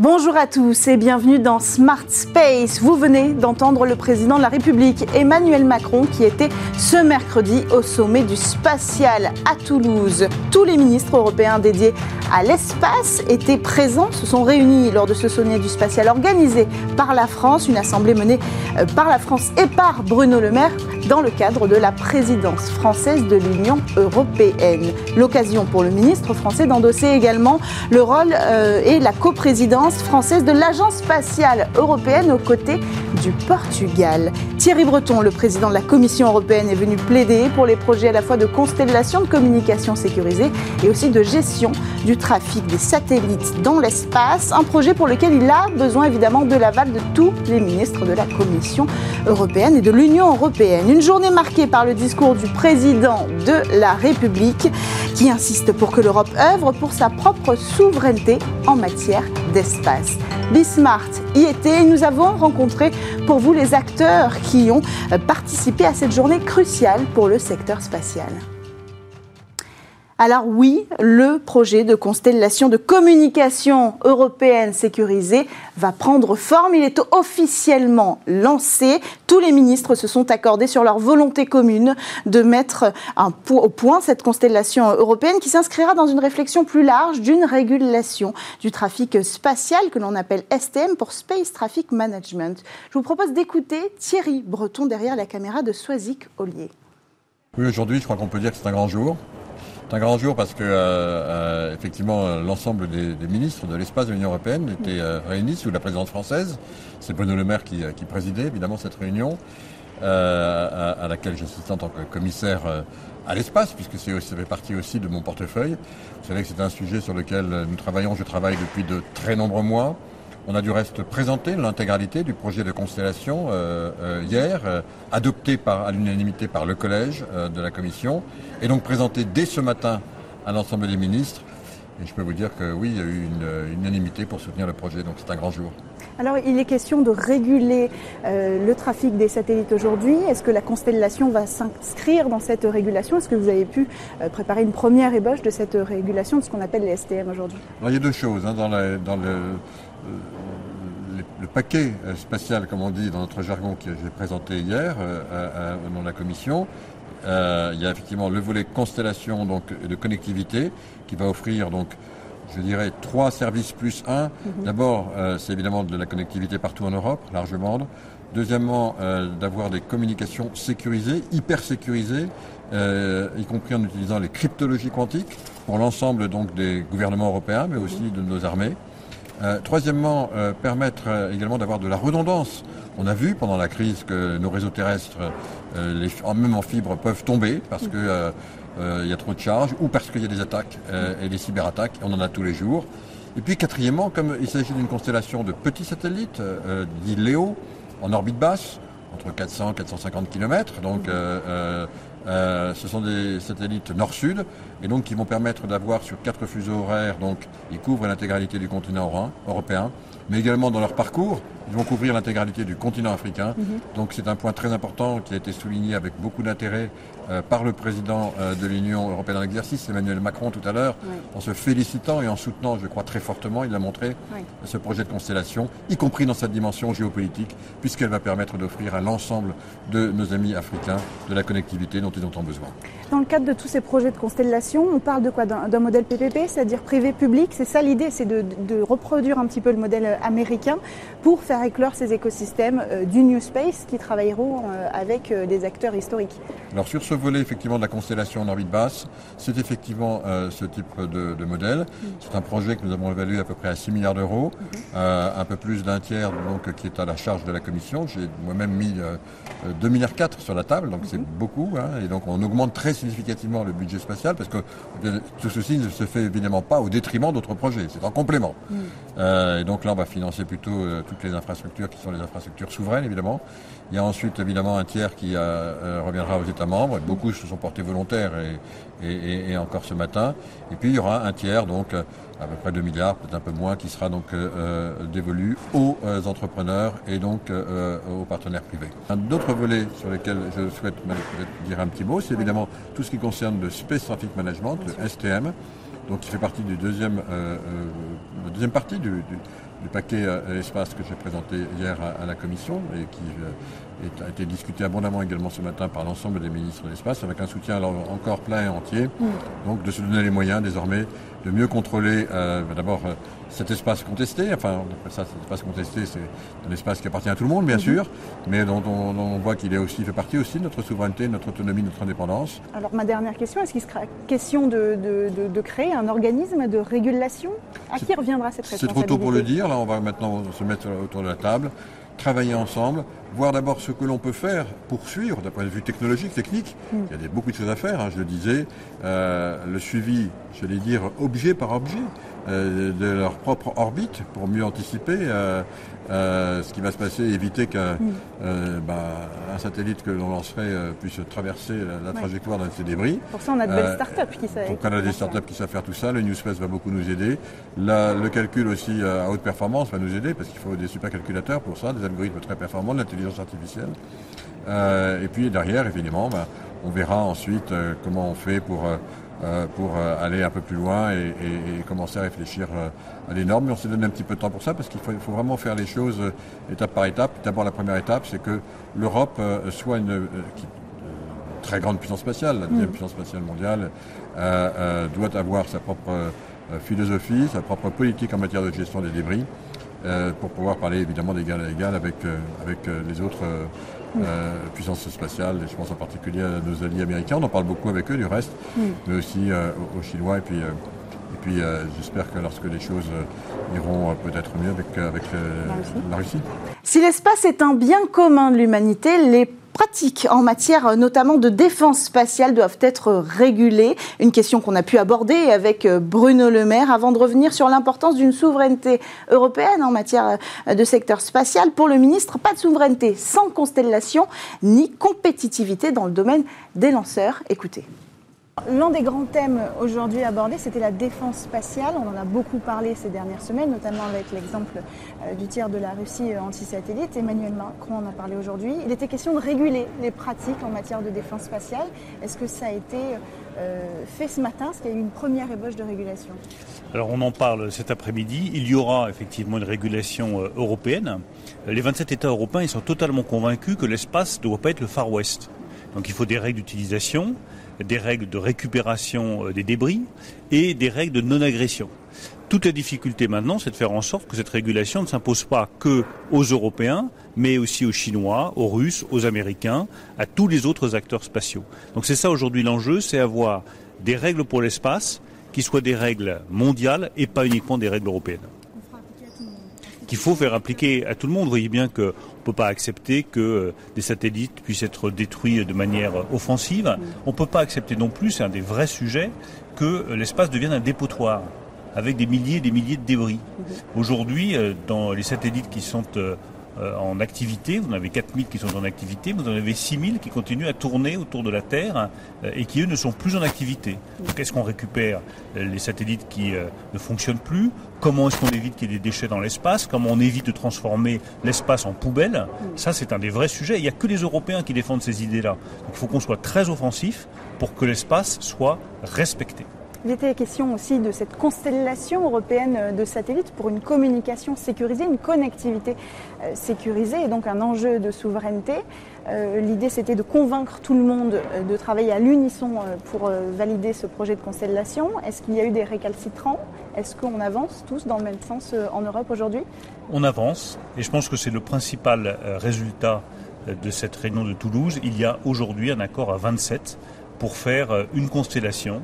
D: Bonjour à tous et bienvenue dans Smart Space. Vous venez d'entendre le président de la République, Emmanuel Macron, qui était ce mercredi au sommet du spatial à Toulouse. Tous les ministres européens dédiés à l'espace étaient présents, se sont réunis lors de ce sommet du spatial organisé par la France, une assemblée menée euh, par la France et par Bruno Le Maire dans le cadre de la présidence française de l'Union européenne. L'occasion pour le ministre français d'endosser également le rôle euh, et la coprésidence française de l'Agence spatiale européenne aux côtés du Portugal. Thierry Breton, le président de la Commission européenne, est venu plaider pour les projets à la fois de constellation de communication sécurisée et aussi de gestion du trafic des satellites dans l'espace, un projet pour lequel il a besoin évidemment de l'aval de tous les ministres de la Commission européenne et de l'Union européenne. Une journée marquée par le discours du président de la République qui insiste pour que l'Europe œuvre pour sa propre souveraineté en matière d'espace. Bismart y nous avons rencontré pour vous les acteurs qui ont participé à cette journée cruciale pour le secteur spatial. Alors oui, le projet de constellation de communication européenne sécurisée va prendre forme. Il est officiellement lancé. Tous les ministres se sont accordés sur leur volonté commune de mettre au point cette constellation européenne qui s'inscrira dans une réflexion plus large d'une régulation du trafic spatial que l'on appelle STM pour Space Traffic Management. Je vous propose d'écouter Thierry Breton derrière la caméra de Soisic Ollier.
E: Oui, aujourd'hui, je crois qu'on peut dire que c'est un grand jour. C'est un grand jour parce que euh, euh, effectivement l'ensemble des, ministres de l'espace de l'Union européenne étaient euh, réunis sous la présidence française. C'est Bruno Le Maire qui, présidait évidemment cette réunion, à, laquelle j'assistais en tant que commissaire à l'espace, puisque ça fait partie aussi de mon portefeuille. Vous savez que c'est un sujet sur lequel nous travaillons, je travaille depuis de très nombreux mois. On a du reste présenté l'intégralité du projet de constellation euh, euh, hier, euh, adopté par, à l'unanimité par le collège de la Commission, et donc présenté dès ce matin à l'ensemble des ministres. Et je peux vous dire que oui, il y a eu une, unanimité pour soutenir le projet, donc c'est un grand jour.
D: Alors, il est question de réguler le trafic des satellites aujourd'hui. Est-ce que la constellation va s'inscrire dans cette régulation? Est-ce que vous avez pu préparer une première ébauche de cette régulation, de ce qu'on appelle les STM aujourd'hui?
E: Il y a deux choses. Hein, dans, dans le le paquet euh, spatial, comme on dit dans notre jargon, que j'ai présenté hier euh, dans la commission, euh, il y a effectivement le volet constellation donc, de connectivité qui va offrir donc je dirais trois services plus un. Mhm. D'abord, c'est évidemment de la connectivité partout en Europe, large bande. Deuxièmement, d'avoir des communications sécurisées, hyper sécurisées, y compris en utilisant les cryptologies quantiques pour l'ensemble donc des gouvernements européens, mais aussi de nos armées. Euh, troisièmement, euh, permettre euh, également d'avoir de la redondance. On a vu pendant la crise que nos réseaux terrestres, même en fibre, peuvent tomber parce qu'il y a trop de charges ou parce qu'il y a des attaques et des cyberattaques. On en a tous les jours. Et puis quatrièmement, comme il s'agit d'une constellation de petits satellites, dit Léo, en orbite basse, entre 400 et 450 km, donc euh, ce sont des satellites nord-sud et donc qui vont permettre d'avoir sur quatre fuseaux horaires, donc ils couvrent l'intégralité du continent européen, mais également dans leur parcours, ils vont couvrir l'intégralité du continent africain. Mhm. Donc c'est un point très important qui a été souligné avec beaucoup d'intérêt euh, par le président euh, de l'Union européenne en exercice, Emmanuel Macron, tout à l'heure, en se félicitant et en soutenant, je crois, très fortement, il a montré ce projet de constellation, y compris dans sa dimension géopolitique, puisqu'elle va permettre d'offrir à l'ensemble de nos amis africains de la connectivité dont ils ont besoin.
D: Dans le cadre de tous ces projets de constellation, on parle de quoi? D'un modèle PPP, c'est-à-dire privé-public C'est ça l'idée, c'est de, de, reproduire un petit peu le modèle euh, américain pour faire éclore ces écosystèmes du New Space qui travailleront avec des acteurs historiques.
E: Alors sur ce volet effectivement de la constellation en orbite basse, c'est effectivement euh, ce type de, modèle. Mm. C'est un projet que nous avons évalué à peu près à 6 milliards d'euros, mm-hmm. euh, un peu plus d'un tiers donc, qui est à la charge de la Commission. J'ai moi-même mis 2 euh, milliards 4 sur la table, donc c'est mm-hmm. beaucoup. Hein, et donc on augmente très significativement le budget spatial parce que tout ceci ne se fait évidemment pas au détriment d'autres projets, c'est en complément. Mm. et donc là on va financer plutôt toutes les infrastructures qui sont les infrastructures souveraines évidemment. Il y a ensuite évidemment un tiers qui reviendra aux États membres beaucoup se sont portés volontaires et, encore ce matin. Et puis il y aura un tiers, donc à peu près 2 milliards, peut-être un peu moins, qui sera donc euh, euh, dévolu aux euh, entrepreneurs et donc aux partenaires privés. Un autre volet sur lequel je souhaite dire un petit mot, c'est évidemment tout ce qui concerne le Space Traffic Management, le STM, donc qui fait partie du deuxième, deuxième partie du, paquet espace que j'ai présenté hier à, la Commission et qui a été discuté abondamment également ce matin par l'ensemble des ministres de l'espace, avec un soutien encore plein et entier. Mm. Donc de se donner les moyens désormais de mieux contrôler euh, d'abord euh, cet espace contesté. Enfin, on appelle ça cet espace contesté, c'est un espace qui appartient à tout le monde, bien mm-hmm. sûr, mais dont on, voit qu'il est aussi fait partie aussi de notre souveraineté, de notre autonomie, de notre indépendance.
D: Alors ma dernière question, est-ce qu'il sera question de, de, créer un organisme de régulation? À qui reviendra cette responsabilité
E: C'est trop tôt pour le dire. Là, on va maintenant se mettre autour de la table travailler ensemble, voir d'abord ce que l'on peut faire pour suivre d'un point de vue technologique, technique. Mm. Il y a beaucoup de choses à faire, hein, je le disais. Euh, le suivi, je vais dire, objet par objet. Euh, de leur propre orbite pour mieux anticiper euh, euh, ce qui va se passer, éviter qu'un mm. bah, satellite que l'on lancerait puisse traverser la, trajectoire d'un de ces débris.
D: Pour ça, on a de belles startups qui savent.
E: Donc, on a des startups qui savent faire tout ça. Le New Space va beaucoup nous aider. le calcul aussi à haute performance va nous aider parce qu'il faut des supercalculateurs pour ça, des algorithmes très performants, de l'intelligence artificielle. et puis derrière, évidemment, bah, on verra ensuite comment on fait pour pour aller un peu plus loin et, commencer à réfléchir à des normes. Mais on s'est donné un petit peu de temps pour ça parce qu'il faut, vraiment faire les choses étape par étape. D'abord, la première étape, c'est que l'Europe soit une très grande puissance spatiale, la deuxième mm. puissance spatiale mondiale, doit avoir sa propre philosophie, sa propre politique en matière de gestion des débris. Pour pouvoir parler évidemment d'égal à égal avec, avec les autres euh, puissance spatiale, et je pense en particulier à nos alliés américains. On en parle beaucoup avec eux du reste, mm. mais aussi euh, aux, Chinois. Et puis, euh, et puis j'espère que lorsque les choses iront peut-être mieux avec, avec la Russie.
D: Si l'espace est un bien commun de l'humanité, les pratiques en matière euh, notamment de défense spatiale doivent être régulées. Une question qu'on a pu aborder avec euh, Bruno Le Maire avant de revenir sur l'importance d'une souveraineté européenne en matière euh, de secteur spatial. Pour le ministre, pas de souveraineté sans constellation ni compétitivité dans le domaine des lanceurs. Écoutez. L'un des grands thèmes aujourd'hui abordés, c'était la défense spatiale. On en a beaucoup parlé ces dernières semaines, notamment avec l'exemple euh, du tir de la Russie euh, anti-satellite. Emmanuel Macron en a parlé aujourd'hui. Il était question de réguler les pratiques en matière de défense spatiale. Est-ce que ça a été euh, fait ce matin? Est-ce qu'il y a eu une première ébauche de régulation?
F: Alors on en parle cet après-midi. Il y aura effectivement une régulation européenne. Les 27 États européens sont totalement convaincus que l'espace ne doit pas être le Far West. Donc il faut des règles d'utilisation des règles de récupération euh, des débris et des règles de non-agression. Toute la difficulté maintenant, c'est de faire en sorte que cette régulation ne s'impose pas que aux Européens, mais aussi aux Chinois, aux Russes, aux Américains, à tous les autres acteurs spatiaux. Donc c'est ça aujourd'hui l'enjeu, c'est avoir des règles pour l'espace qui soient des règles mondiales et pas uniquement des règles européennes qu'il faut faire appliquer à tout le monde. Vous voyez bien qu'on ne peut pas accepter que euh, des satellites puissent être détruits de manière offensive. On ne peut pas accepter non plus, c'est un des vrais sujets, que euh, l'espace devienne un dépotoir avec des milliers et des milliers de débris. Aujourd'hui, euh, dans les satellites qui sont en activité. Vous en avez 4000 qui sont en activité, vous en avez 6000 qui continuent à tourner autour de la Terre et qui, eux, ne sont plus en activité. Donc, est-ce qu'on récupère les satellites qui ne fonctionnent plus Comment est-ce qu'on évite qu'il y ait des déchets dans l'espace? Comment on évite de transformer l'espace en poubelle? Ça, c'est un des vrais sujets. Il n'y a que les Européens qui défendent ces idées-là. Donc, il faut qu'on soit très offensif pour que l'espace soit respecté.
D: Il était question aussi de cette constellation européenne de satellites pour une communication sécurisée, une connectivité euh, sécurisée et donc un enjeu de souveraineté. Euh, l'idée c'était de convaincre tout le monde euh, de travailler à l'unisson pour valider ce projet de constellation. Est-ce qu'il y a eu des récalcitrants? Est-ce qu'on avance tous dans le même sens en Europe aujourd'hui?
F: On avance et je pense que c'est le principal résultat de cette réunion de Toulouse. Il y a aujourd'hui un accord à 27 pour faire une constellation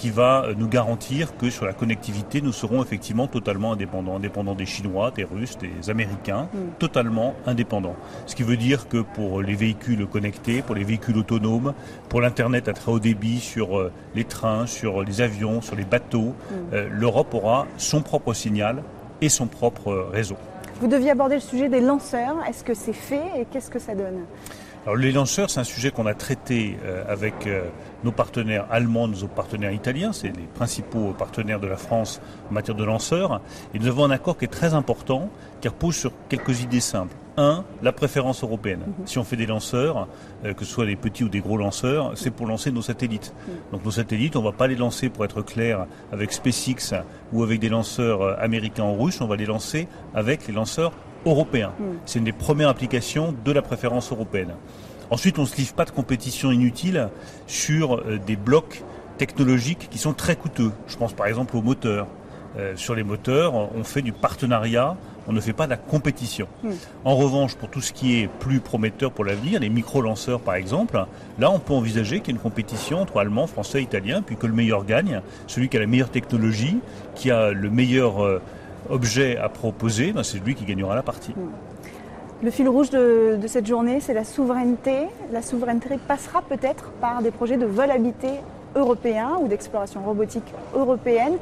F: qui va nous garantir que sur la connectivité, nous serons effectivement totalement indépendants, indépendants des Chinois, des Russes, des Américains, mm. totalement indépendants. Ce qui veut dire que pour les véhicules connectés, pour les véhicules autonomes, pour l'Internet à très haut débit sur euh, les trains, sur les avions, sur les bateaux, mm. euh, l'Europe aura son propre signal et son propre réseau.
D: Vous deviez aborder le sujet des lanceurs. Est-ce que c'est fait et qu'est-ce que ça donne?
F: Alors les lanceurs, c'est un sujet qu'on a traité euh, avec euh, nos partenaires allemands, nos partenaires italiens, c'est les principaux partenaires de la France en matière de lanceurs. Et nous avons un accord qui est très important, qui repose sur quelques idées simples. Un, la préférence européenne. Mhm. Si on fait des lanceurs, euh, que ce soit des petits ou des gros lanceurs, c'est pour lancer nos satellites. Mhm. Donc nos satellites, on ne va pas les lancer, pour être clair, avec SpaceX ou avec des lanceurs américains ou russes, on va les lancer avec les lanceurs européen. Hmm. C'est une des premières applications de la préférence européenne. Ensuite, on ne se livre pas de compétition inutile sur euh, des blocs technologiques qui sont très coûteux. Je pense par exemple aux moteurs. Euh, sur les moteurs, on fait du partenariat, on ne fait pas de la compétition. Hmm. En revanche, pour tout ce qui est plus prometteur pour l'avenir, les micro-lanceurs par exemple, là on peut envisager qu'il y ait une compétition entre Allemands, Français, Italiens, puis que le meilleur gagne, celui qui a la meilleure technologie, qui a le meilleur... Euh, objet à proposer, ben, c'est lui qui gagnera la partie. Hmm.
D: Le fil rouge de, cette journée, c'est la souveraineté. La souveraineté passera peut-être par des projets de vol habité européen ou d'exploration robotique européenne.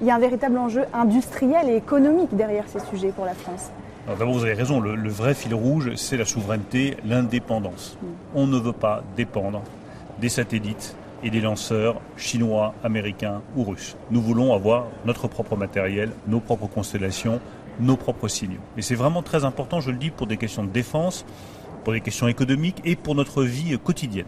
D: Il y a un véritable enjeu industriel et économique derrière ces sujets pour la France.
F: D'abord, vous avez raison, le, vrai fil rouge, c'est la souveraineté, l'indépendance. Hmm. On ne veut pas dépendre des satellites et des lanceurs chinois, américains ou russes. Nous voulons avoir notre propre matériel, nos propres constellations, nos propres signaux. Et c'est vraiment très important, je le dis, pour des questions de défense, pour des questions économiques et pour notre vie quotidienne.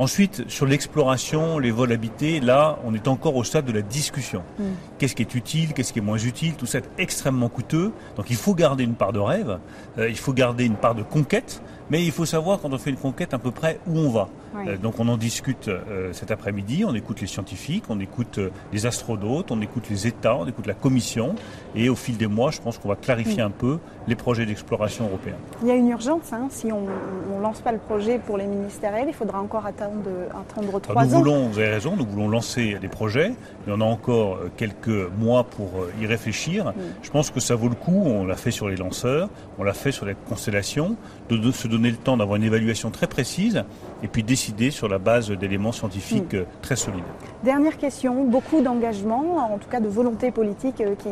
F: Ensuite, sur l'exploration, les vols habités, là, on est encore au stade de la discussion. Mm. Qu'est-ce qui est utile, qu'est-ce qui est moins utile, tout ça est extrêmement coûteux. Donc il faut garder une part de rêve, euh, il faut garder une part de conquête, mais il faut savoir quand on fait une conquête à peu près où on va. Euh, donc on en discute euh, cet après-midi, on écoute les scientifiques, on écoute euh, les astronautes, on écoute les États, on écoute la Commission, et au fil des mois, je pense qu'on va clarifier un peu les projets d'exploration européens.
D: Il y a une urgence, hein. si on ne lance pas le projet pour les ministériels, il faudra encore attendre, attendre trois
F: nous Voulons, vous avez raison, nous voulons lancer des projets, il y en a encore quelques mois pour y réfléchir. Je pense que ça vaut le coup, on l'a fait sur les lanceurs, on l'a fait sur les constellations, de se donner le temps d'avoir une évaluation très précise et puis décider sur la base d'éléments scientifiques hmm. euh, très solides.
D: Dernière question, beaucoup d'engagements, en tout cas de volontés politiques euh, qui,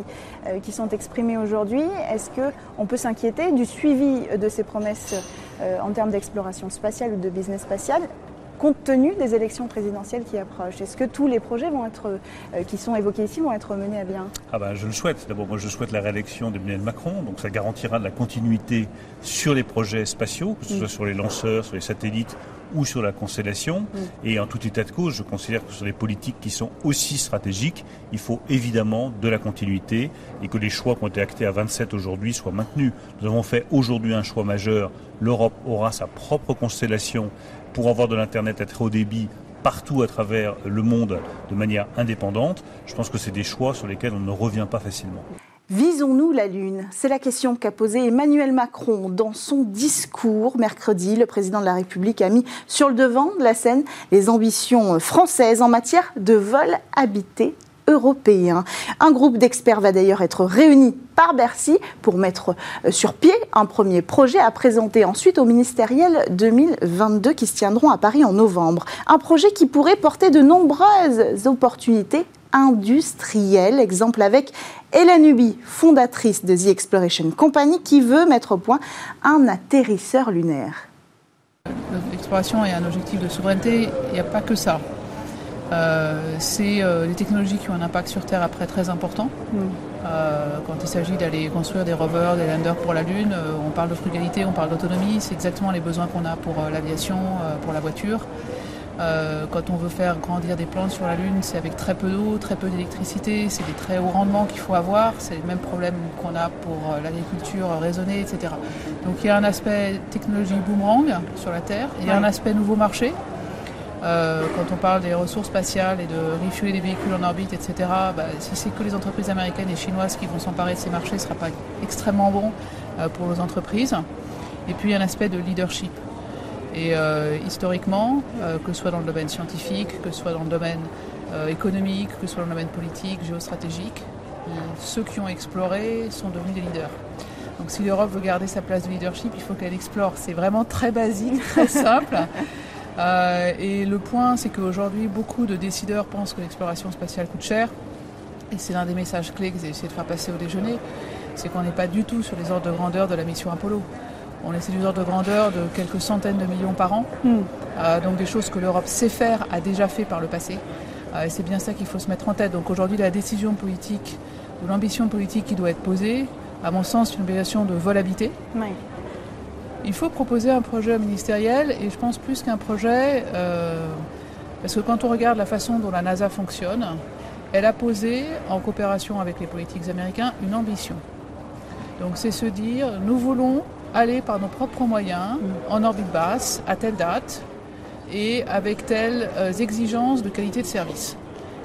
D: euh, qui sont exprimées aujourd'hui. Est-ce qu'on peut s'inquiéter du suivi de ces promesses en termes d'exploration spatiale ou de business spatial compte tenu des élections présidentielles qui approchent? Est-ce que tous les projets vont être, qui sont évoqués ici vont être menés à bien?
F: Ah ben, Je le souhaite. D'abord, moi, je souhaite la réélection d'Emmanuel Macron. Donc, ça garantira de la continuité sur les projets spatiaux, que ce hmm. soit sur les lanceurs, sur les satellites ou sur la constellation. Mm. Et en tout état de cause, je considère que sur les politiques qui sont aussi stratégiques, il faut évidemment de la continuité et que les choix qui ont été actés à 27 aujourd'hui soient maintenus. Nous avons fait aujourd'hui un choix majeur. L'Europe aura sa propre constellation pour avoir de l'Internet à très haut débit partout à travers le monde de manière indépendante. Je pense que c'est des choix sur lesquels on ne revient pas facilement.
D: Visons-nous la Lune C'est la question qu'a posée Emmanuel Macron dans son discours mercredi. Le président de la République a mis sur le devant de la scène les ambitions françaises en matière de vol habité européen. Un groupe d'experts va d'ailleurs être réuni par Bercy pour mettre euh, sur pied un premier projet à présenter ensuite au ministériel 2022 qui se tiendront à Paris en novembre. Un projet qui pourrait porter de nombreuses opportunités industrielles. Exemple avec Hélène Ubi, fondatrice de The Exploration Company, qui veut mettre au point un atterrisseur lunaire.
G: L'exploration est un objectif de souveraineté, il n'y a pas que ça. Euh, c'est euh, des technologies qui ont un impact sur Terre après très important. Mm. Euh, quand il s'agit d'aller construire des rovers, des landers pour la Lune, on parle de frugalité, on parle d'autonomie, c'est exactement les besoins qu'on a pour l'aviation, pour la voiture. Euh, quand on veut faire grandir des plantes sur la Lune, c'est avec très peu d'eau, très peu d'électricité, c'est des très hauts rendements qu'il faut avoir, c'est le même problème qu'on a pour euh, l'agriculture raisonnée, etc. Donc il y a un aspect technologie boomerang sur la Terre, il y a un aspect nouveau marché. Euh, quand on parle des ressources spatiales et de refueler des véhicules en orbite, etc., bah, si c'est que les entreprises américaines et chinoises qui vont s'emparer de ces marchés, ce ne sera pas extrêmement bon pour nos entreprises. Et puis un aspect de leadership. Et euh, historiquement, euh, que ce soit dans le domaine scientifique, que ce soit dans le domaine euh, économique, que ce soit dans le domaine politique, géostratégique, ceux qui ont exploré sont devenus des leaders. Donc si l'Europe veut garder sa place de leadership, il faut qu'elle explore. C'est vraiment très basique, très simple. et le point, c'est qu'aujourd'hui, beaucoup de décideurs pensent que l'exploration spatiale coûte cher. Et c'est l'un des messages clés que j'ai essayé de faire passer au déjeuner. C'est qu'on n'est pas du tout sur les ordres de grandeur de la mission Apollo. On est des ordres de grandeur de quelques centaines de millions par an. Hmm. Euh, donc des choses que l'Europe sait faire, a déjà fait par le passé. Euh, et c'est bien ça qu'il faut se mettre en tête. Donc aujourd'hui, la décision politique ou l'ambition politique qui doit être posée, à mon sens, c'est une obligation de vol habité. Il faut proposer un projet ministériel et je pense plus qu'un projet, euh, parce que quand on regarde la façon dont la NASA fonctionne, elle a posé, en coopération avec les politiques américains, une ambition. Donc c'est se dire, nous voulons aller par nos propres moyens mm. en orbite basse à telle date et avec telles euh, exigences de qualité de service.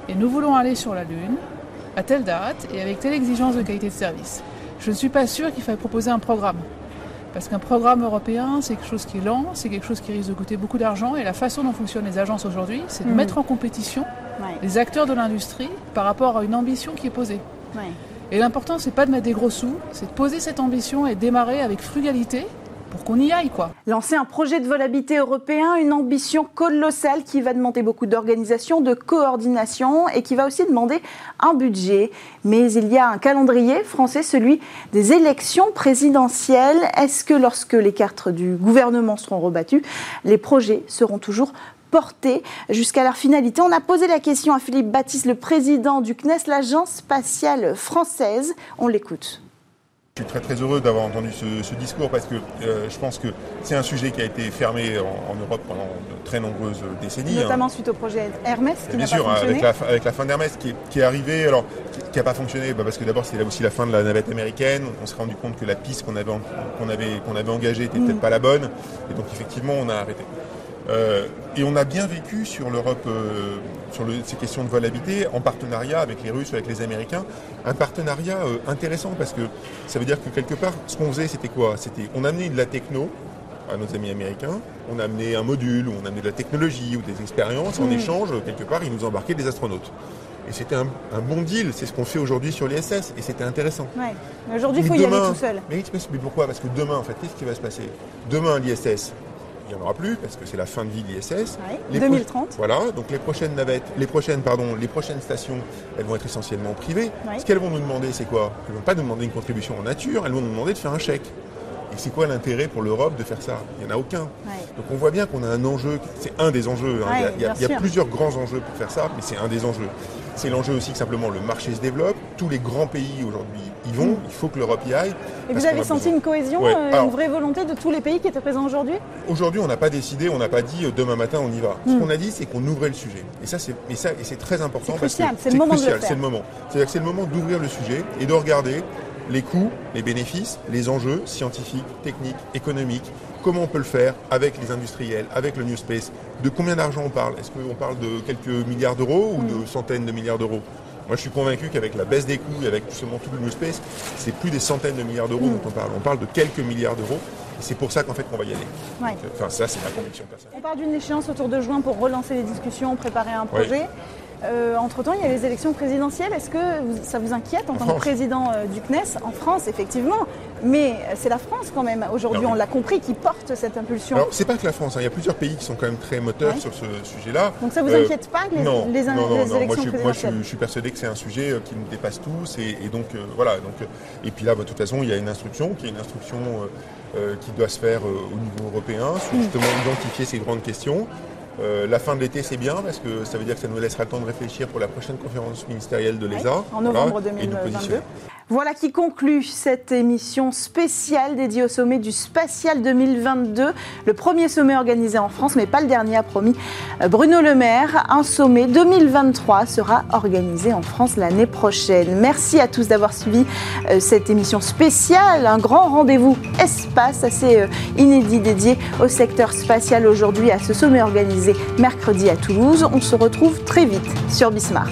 G: Et nous voulons aller sur la Lune à telle date et avec telle exigence de qualité de service. Je ne suis pas sûr qu'il faille proposer un programme. Parce qu'un programme européen, c'est quelque chose qui est lent, c'est quelque chose qui risque de coûter beaucoup d'argent. Et la façon dont fonctionnent les agences aujourd'hui, c'est de mm. mettre en compétition les acteurs de l'industrie par rapport à une ambition qui est posée. Et l'important, c'est pas de mettre des gros sous, c'est de poser cette ambition et démarrer avec frugalité pour qu'on y aille, quoi.
D: Lancer un projet de vol habité européen, une ambition colossale qui va demander beaucoup d'organisation, de coordination et qui va aussi demander un budget. Mais il y a un calendrier français, celui des élections présidentielles. Est-ce que lorsque les cartes du gouvernement seront rebattues, les projets seront toujours porter jusqu'à leur finalité. On a posé la question à Philippe Baptiste, le président du CNES, l'agence spatiale française. On l'écoute.
H: Je suis très très heureux d'avoir entendu ce, discours parce que euh, je pense que c'est un sujet qui a été fermé en, Europe pendant de très nombreuses décennies.
D: Hein. Notamment suite au projet Hermès qui
H: n'a
D: pas fonctionné.
H: Bien sûr, avec la fin d'Hermès qui, qui, est arrivée, alors qui n'a pas fonctionné bah, parce que d'abord c'était aussi la fin de la navette américaine. On s'est rendu compte que la piste qu'on avait, qu'on avait, qu'on avait engagée n'était peut-être mm. pas la bonne. Et donc effectivement on a arrêté. Euh, et on a bien vécu sur l'Europe, euh, sur ces questions de volabilité, en partenariat avec les Russes, avec les Américains, un partenariat euh, intéressant parce que ça veut dire que quelque part, ce qu'on faisait, c'était quoi? C'était, on amenait de la techno à nos amis américains, on amenait un module, ou on amenait de la technologie ou des expériences, en échange, quelque part, ils nous embarquaient des astronautes. Et c'était un, bon deal, c'est ce qu'on fait aujourd'hui sur l'ISS, et c'était intéressant.
D: Ouais. Aujourd'hui, il faut y aller tout seul.
H: Mais, mais pourquoi? Parce que demain, en fait, qu'est-ce qui va se passer? Demain, l'ISS, n'y en aura plus parce que c'est la fin de vie de l'ISS.
D: 2030.
H: Voilà, donc les prochaines navettes, les prochaines, pardon, les prochaines stations, elles vont être essentiellement privées. Ce qu'elles vont nous demander, c'est quoi? Elles ne vont pas nous demander une contribution en nature, elles vont nous demander de faire un chèque. Et c'est quoi l'intérêt pour l'Europe de faire ça? Il n'y en a aucun. Donc on voit bien qu'on a un enjeu, c'est un des enjeux. Hein. il, y a, plusieurs grands enjeux pour faire ça, mais c'est un des enjeux. C'est l'enjeu aussi que simplement le marché se développe. Tous les grands pays aujourd'hui y vont. Mm. Il faut que l'Europe y aille.
D: Et vous avez senti une cohésion, euh, une vraie volonté de tous les pays qui étaient présents aujourd'hui?
H: Aujourd'hui, on n'a pas décidé, on n'a pas dit euh, demain matin on y va. Ce mm. qu'on a dit, c'est qu'on ouvrait le sujet. Et ça, c'est et ça, et c'est très important.
D: C'est c'est le moment
H: C'est le moment. C'est-à-dire que c'est le moment d'ouvrir le sujet et de regarder les coûts, les bénéfices, les enjeux scientifiques, techniques, économiques, comment on peut le faire avec les industriels, avec le New Space, de combien d'argent on parle? Est-ce qu'on parle de quelques milliards d'euros ou de centaines de milliards d'euros? Moi, je suis convaincu qu'avec la baisse des coûts et avec justement tout le New Space, c'est plus des centaines de milliards d'euros dont on parle. On parle de quelques milliards d'euros. Et c'est pour ça qu'en fait qu'on va y aller. Enfin, ça, c'est ma conviction personnelle.
D: On parle d'une échéance autour de juin pour relancer les discussions, préparer un projet. Euh, entre-temps, il y a les élections présidentielles. Est-ce que ça vous inquiète en, tant que président euh, du CNES? En France, effectivement. Mais c'est la France quand même, aujourd'hui, on l'a compris, qui porte cette impulsion.
H: Alors, c'est pas que la France. Hein. Il y a plusieurs pays qui sont quand même très moteurs sur ce sujet-là.
D: Donc ça vous euh, inquiète pas, les,
H: non,
D: les,
H: non, non,
D: élections
H: moi, je,
D: présidentielles
H: moi, je, suis persuadé que c'est un sujet qui nous dépasse tous. Et, donc, voilà. Donc, et puis là, bah, de toute façon, il y a une instruction qui est une instruction qui doit se faire au niveau européen sur justement identifier ces grandes questions. Euh, la fin de l'été, c'est bien parce que ça veut dire que ça nous laissera le temps de réfléchir pour la prochaine conférence ministérielle de l'ESA.
D: en novembre 2022. Voilà qui conclut cette émission spéciale dédiée au sommet du Spatial 2022. Le premier sommet organisé en France, mais pas le dernier, a promis Bruno Le Maire. Un sommet 2023 sera organisé en France l'année prochaine. Merci à tous d'avoir suivi euh, cette émission spéciale. Un grand rendez-vous espace assez euh, inédit dédié au secteur spatial aujourd'hui à ce sommet organisé mercredi à Toulouse. On se retrouve très vite sur Bismart.